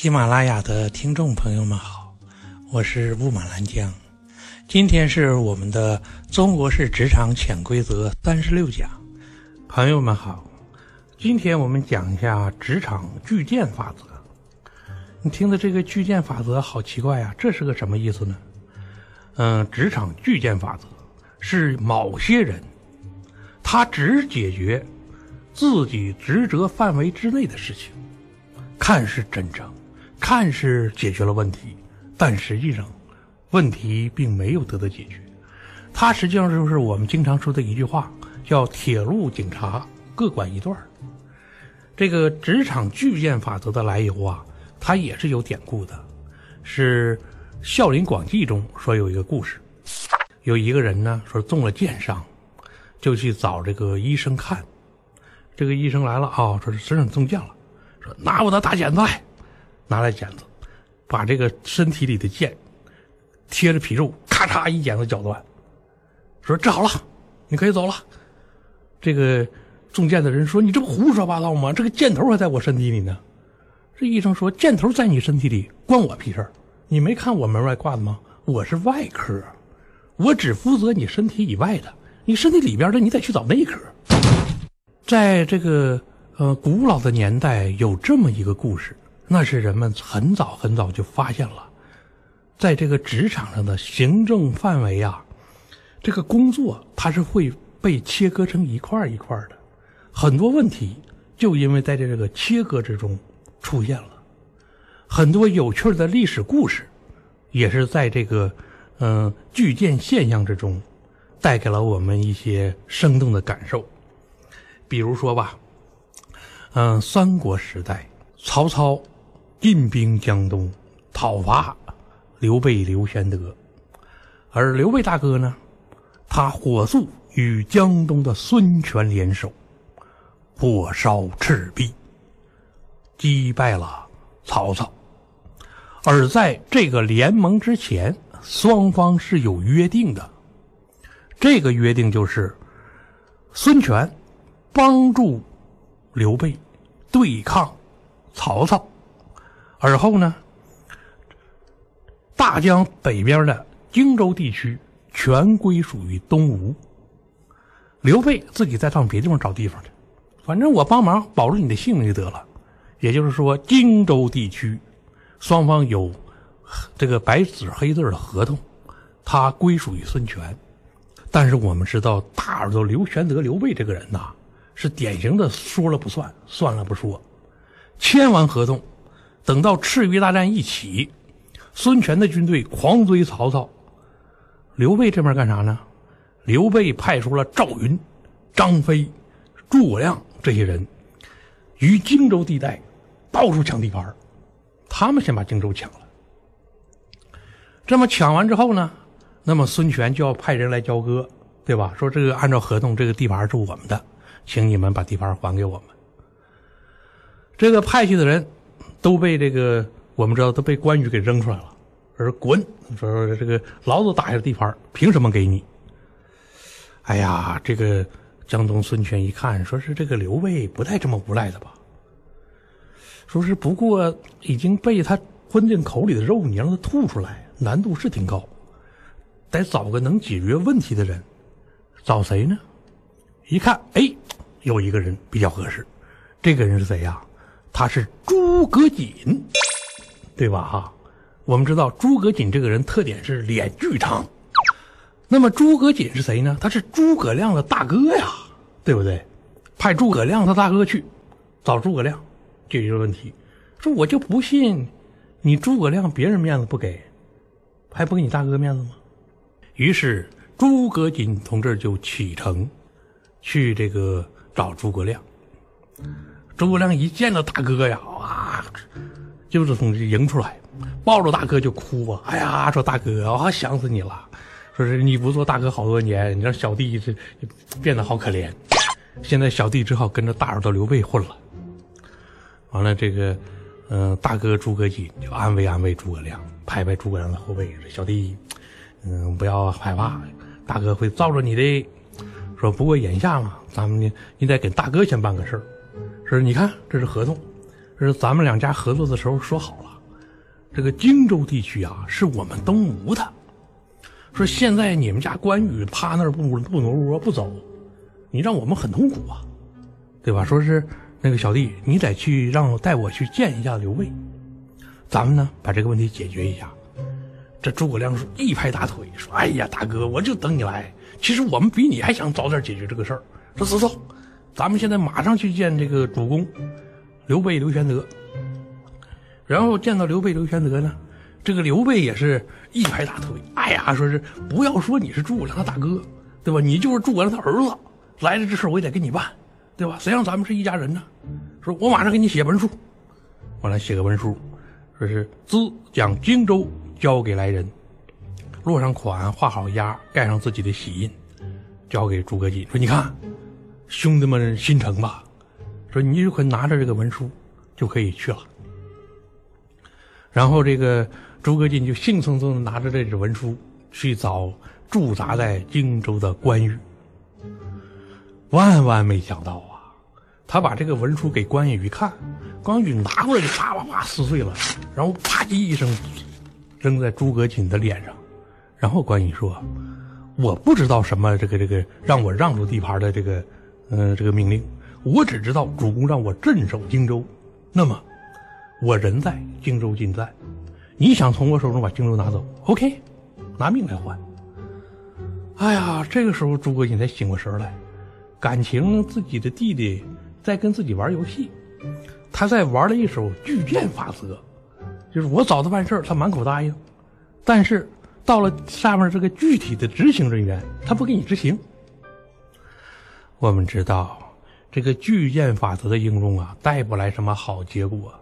喜马拉雅的听众朋友们好，我是雾满兰江。今天是我们的中国式职场潜规则三十六讲。朋友们好，今天我们讲一下职场巨舰法则。你听的这个巨舰法则好奇怪啊，这是个什么意思呢？嗯，职场巨舰法则是某些人，他只解决自己职责范围之内的事情，看似真诚。看似解决了问题，但实际上，问题并没有得到解决。它实际上就是我们经常说的一句话，叫“铁路警察各管一段这个职场巨舰法则的来由啊，它也是有典故的，是《孝林广记》中说有一个故事，有一个人呢说中了箭伤，就去找这个医生看。这个医生来了啊，说是身上中箭了，说拿我的大剪子来。拿来剪子，把这个身体里的剑贴着皮肉，咔嚓一剪子绞断。说治好了，你可以走了。这个中箭的人说：“你这不胡说八道吗？这个箭头还在我身体里呢。”这医生说：“箭头在你身体里，关我屁事？你没看我门外挂的吗？我是外科，我只负责你身体以外的，你身体里边的你得去找内科。”在这个呃古老的年代，有这么一个故事。那是人们很早很早就发现了，在这个职场上的行政范围啊，这个工作它是会被切割成一块一块的，很多问题就因为在这个切割之中出现了，很多有趣的历史故事，也是在这个嗯巨舰现象之中，带给了我们一些生动的感受。比如说吧，嗯，三国时代，曹操。进兵江东，讨伐刘备刘玄德，而刘备大哥呢，他火速与江东的孙权联手，火烧赤壁，击败了曹操。而在这个联盟之前，双方是有约定的。这个约定就是，孙权帮助刘备对抗曹操。而后呢，大江北边的荆州地区全归属于东吴。刘备自己再上别地方找地方去，反正我帮忙保住你的性命就得了。也就是说，荆州地区双方有这个白纸黑字的合同，他归属于孙权。但是我们知道，大耳朵刘玄德刘备这个人呐，是典型的说了不算，算了不说，签完合同。等到赤壁大战一起，孙权的军队狂追曹操，刘备这边干啥呢？刘备派出了赵云、张飞、诸葛亮这些人，于荆州地带到处抢地盘他们先把荆州抢了。这么抢完之后呢，那么孙权就要派人来交割，对吧？说这个按照合同，这个地盘是我们的，请你们把地盘还给我们。这个派去的人。都被这个我们知道都被关羽给扔出来了，说滚！说这个老子打下的地盘，凭什么给你？哎呀，这个江东孙权一看，说是这个刘备不带这么无赖的吧？说是不过已经被他吞进口里的肉，你让他吐出来，难度是挺高，得找个能解决问题的人。找谁呢？一看，哎，有一个人比较合适，这个人是谁呀？他是诸葛瑾，对吧？哈，我们知道诸葛瑾这个人特点是脸巨长。那么诸葛瑾是谁呢？他是诸葛亮的大哥呀，对不对？派诸葛亮他大哥去找诸葛亮解决问题。说我就不信你诸葛亮别人面子不给，还不给你大哥面子吗？于是诸葛瑾同志就启程去这个找诸葛亮。诸葛亮一见到大哥呀，哇，就是从这迎出来，抱着大哥就哭啊！哎呀，说大哥，我想死你了，说是你不做大哥好多年，你让小弟这变得好可怜，现在小弟只好跟着大耳朵刘备混了。完了，这个，嗯，大哥诸葛瑾就安慰安慰诸葛亮，拍拍诸葛亮的后背，说小弟，嗯，不要害怕，大哥会罩着你的。说不过眼下嘛，咱们呢，你得给大哥先办个事儿。说你看，这是合同，这是咱们两家合作的时候说好了，这个荆州地区啊是我们东吴的。说现在你们家关羽趴那儿不不挪窝不走，你让我们很痛苦啊，对吧？说是那个小弟，你得去让带我去见一下刘备，咱们呢把这个问题解决一下。这诸葛亮说一拍大腿说：“哎呀，大哥，我就等你来。其实我们比你还想早点解决这个事儿。说走走，咱们现在马上去见这个主公刘备刘玄德。然后见到刘备刘玄德呢。”这个刘备也是一拍大腿，哎呀，说是不要说你是诸葛亮的大哥，对吧？你就是诸葛亮的儿子，来了这事我也得给你办，对吧？谁让咱们是一家人呢？说我马上给你写文书，完了写个文书，说是兹将荆州交给来人，落上款，画好押，盖上自己的玺印，交给诸葛瑾，说你看，兄弟们心疼吧？说你就可拿着这个文书就可以去了，然后这个。诸葛瑾就兴冲冲的拿着这纸文书去找驻扎在荆州的关羽，万万没想到啊！他把这个文书给关羽一看，关羽拿过来就啪啪啪撕碎了，然后啪叽一声扔在诸葛瑾的脸上，然后关羽说：“我不知道什么这个这个让我让出地盘的这个嗯这个命令，我只知道主公让我镇守荆州，那么我人在荆州尽在。”你想从我手中把荆州拿走？OK，拿命来换。哎呀，这个时候诸葛瑾才醒过神来，感情自己的弟弟在跟自己玩游戏，他在玩了一手巨剑法则，就是我找他办事他满口答应，但是到了下面这个具体的执行人员，他不给你执行。我们知道，这个巨剑法则的应用啊，带不来什么好结果，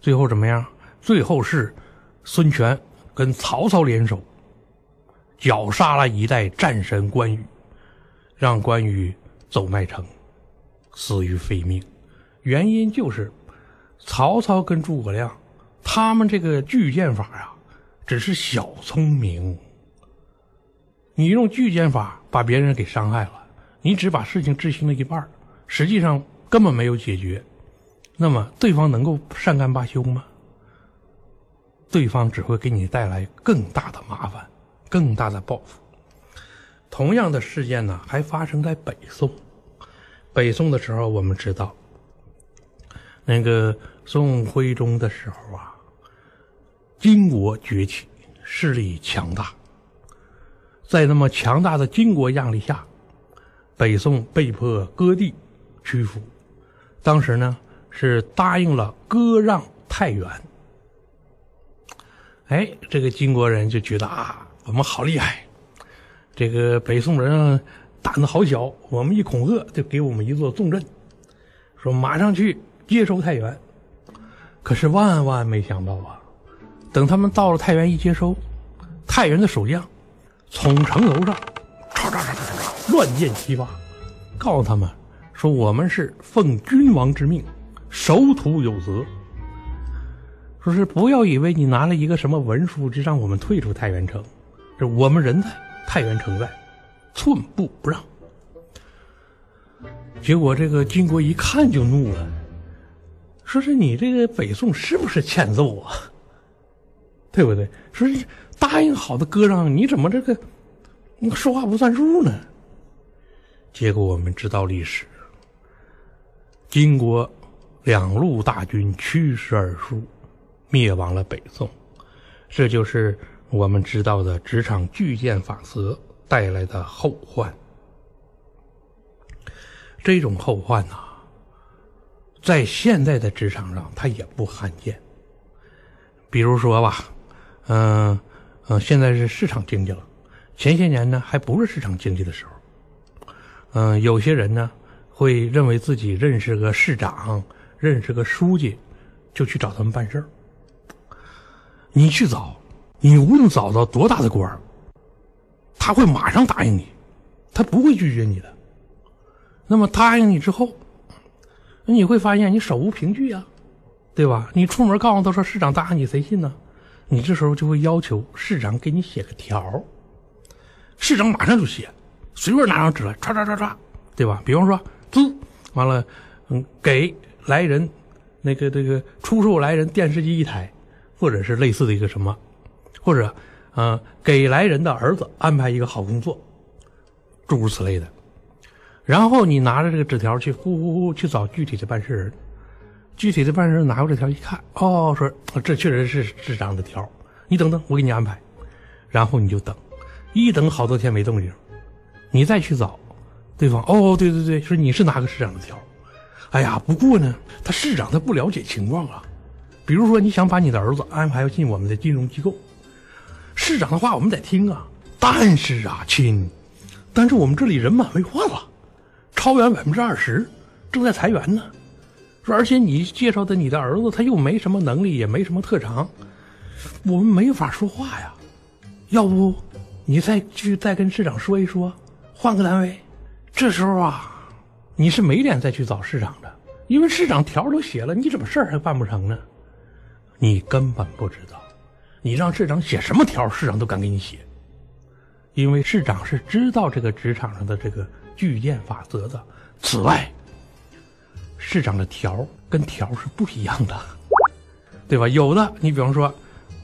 最后怎么样？最后是。孙权跟曹操联手，绞杀了一代战神关羽，让关羽走麦城，死于非命。原因就是曹操跟诸葛亮，他们这个巨剑法呀，只是小聪明。你用巨剑法把别人给伤害了，你只把事情执行了一半，实际上根本没有解决。那么对方能够善干罢休吗？对方只会给你带来更大的麻烦，更大的报复。同样的事件呢，还发生在北宋。北宋的时候，我们知道，那个宋徽宗的时候啊，金国崛起，势力强大。在那么强大的金国压力下，北宋被迫割地屈服。当时呢，是答应了割让太原。哎，这个金国人就觉得啊，我们好厉害，这个北宋人胆子好小，我们一恐吓就给我们一座重镇，说马上去接收太原。可是万万没想到啊，等他们到了太原一接收，太原的守将从城楼上唰乱箭齐发，告诉他们说我们是奉君王之命，守土有责。说是不要以为你拿了一个什么文书就让我们退出太原城，这我们人在，太原城在，寸步不让。结果这个金国一看就怒了，说是你这个北宋是不是欠揍啊？对不对？说是答应好的割让，你怎么这个说话不算数呢？结果我们知道历史，金国两路大军驱使而出。灭亡了北宋，这就是我们知道的职场巨剑法则带来的后患。这种后患呐，在现在的职场上它也不罕见。比如说吧，嗯嗯，现在是市场经济了，前些年呢还不是市场经济的时候。嗯，有些人呢会认为自己认识个市长，认识个书记，就去找他们办事儿。你去找，你无论找到多大的官他会马上答应你，他不会拒绝你的。那么答应你之后，你会发现你手无凭据啊，对吧？你出门告诉他说市长答应你，谁信呢？你这时候就会要求市长给你写个条市长马上就写，随便拿张纸来，唰唰唰唰，对吧？比方说，滋，完了，嗯，给来人，那个这个出售来人电视机一台，或者是类似的一个什么，或者呃给来人的儿子安排一个好工作，诸如此类的。然后你拿着这个纸条去呼呼呼去找具体的办事人，具体的办事人拿过这条一看，哦，说这确实是市长的条，你等等，我给你安排。然后你就等，一等好多天没动静，你再去找，对方哦，对对对，说你是哪个市长的条？哎呀，不过呢，他市长他不了解情况啊。比如说你想把你的儿子安排进我们的金融机构，市长的话我们得听啊。但是啊，亲，但是我们这里人满为患了，超员百分之二十，正在裁员呢。说而且你介绍的你的儿子他又没什么能力，也没什么特长，我们没法说话呀。要不，你再去再跟市长说一说，换个单位。这时候啊，你是没脸再去找市长的，因为市长条都写了，你怎么事儿还办不成呢？你根本不知道，你让市长写什么条，市长都敢给你写，因为市长是知道这个职场上的这个巨舰法则的。此外，市长的条跟条是不一样的，对吧？有的，你比方说，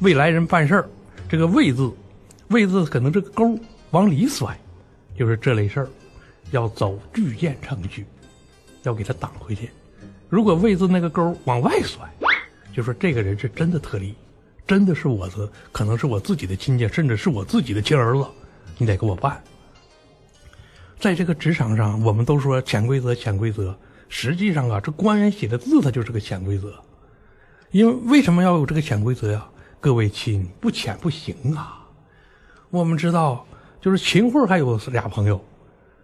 未来人办事儿，这个“未”字。位字可能这个勾往里甩，就是这类事儿，要走巨舰程序，要给他挡回去。如果位字那个钩往外甩，就说这个人是真的特例，真的是我的，可能是我自己的亲戚，甚至是我自己的亲儿子，你得给我办。在这个职场上，我们都说潜规则，潜规则，实际上啊，这官员写的字，它就是个潜规则。因为为什么要有这个潜规则呀？各位亲，不潜不行啊。我们知道，就是秦桧还有俩朋友，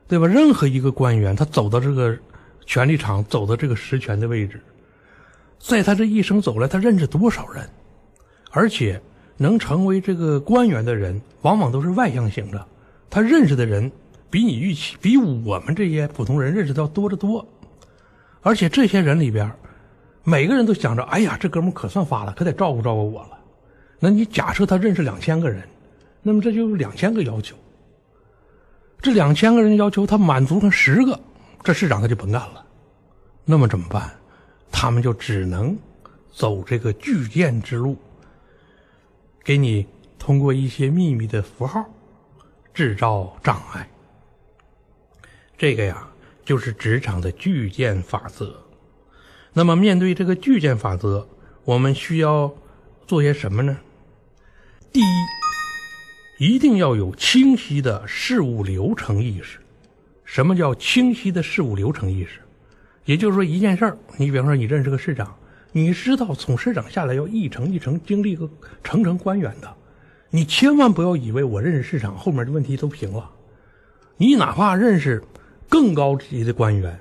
对吧？任何一个官员，他走到这个权力场，走到这个实权的位置，在他这一生走来，他认识多少人？而且能成为这个官员的人，往往都是外向型的，他认识的人比你预期，比我们这些普通人认识的要多得多。而且这些人里边，每个人都想着：哎呀，这哥们可算发了，可得照顾照顾我了。那你假设他认识两千个人。那么这就两千个要求，这两千个人要求他满足上十个，这市长他就甭干了。那么怎么办？他们就只能走这个巨舰之路，给你通过一些秘密的符号制造障碍。这个呀，就是职场的巨舰法则。那么面对这个巨舰法则，我们需要做些什么呢？第一。一定要有清晰的事物流程意识。什么叫清晰的事物流程意识？也就是说，一件事儿，你比方说你认识个市长，你知道从市长下来要一层一层经历个层层官员的，你千万不要以为我认识市长，后面的问题都平了。你哪怕认识更高级的官员，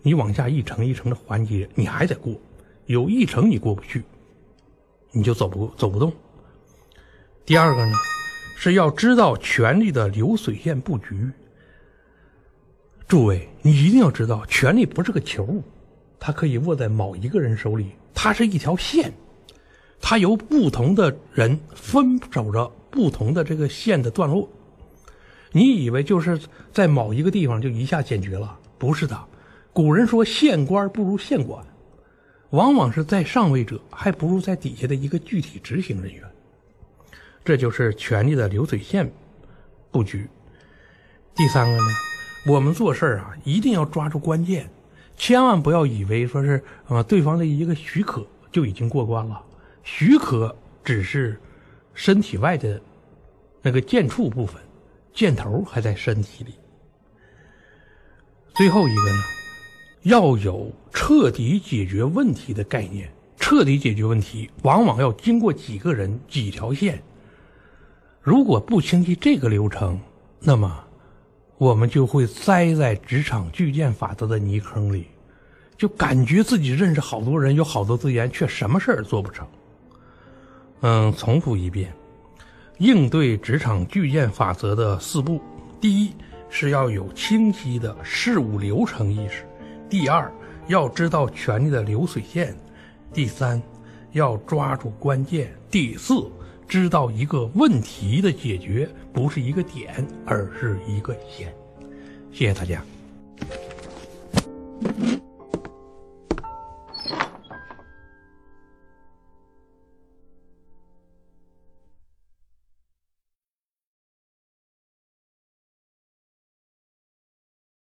你往下一层一层的环节，你还得过，有一层你过不去，你就走不走不动。第二个呢？是要知道权力的流水线布局。诸位，你一定要知道，权力不是个球，它可以握在某一个人手里，它是一条线，它由不同的人分走着不同的这个线的段落。你以为就是在某一个地方就一下解决了？不是的，古人说“县官不如县管”，往往是在上位者还不如在底下的一个具体执行人员。这就是权力的流水线布局。第三个呢，我们做事儿啊，一定要抓住关键，千万不要以为说是啊对方的一个许可就已经过关了。许可只是身体外的那个剑处部分，箭头还在身体里。最后一个呢，要有彻底解决问题的概念。彻底解决问题，往往要经过几个人、几条线。如果不清晰这个流程，那么我们就会栽在职场巨舰法则的泥坑里，就感觉自己认识好多人，有好多资源，却什么事儿做不成。嗯，重复一遍，应对职场巨舰法则的四步：第一是要有清晰的事物流程意识；第二要知道权力的流水线；第三要抓住关键；第四。知道一个问题的解决不是一个点，而是一个线。谢谢大家。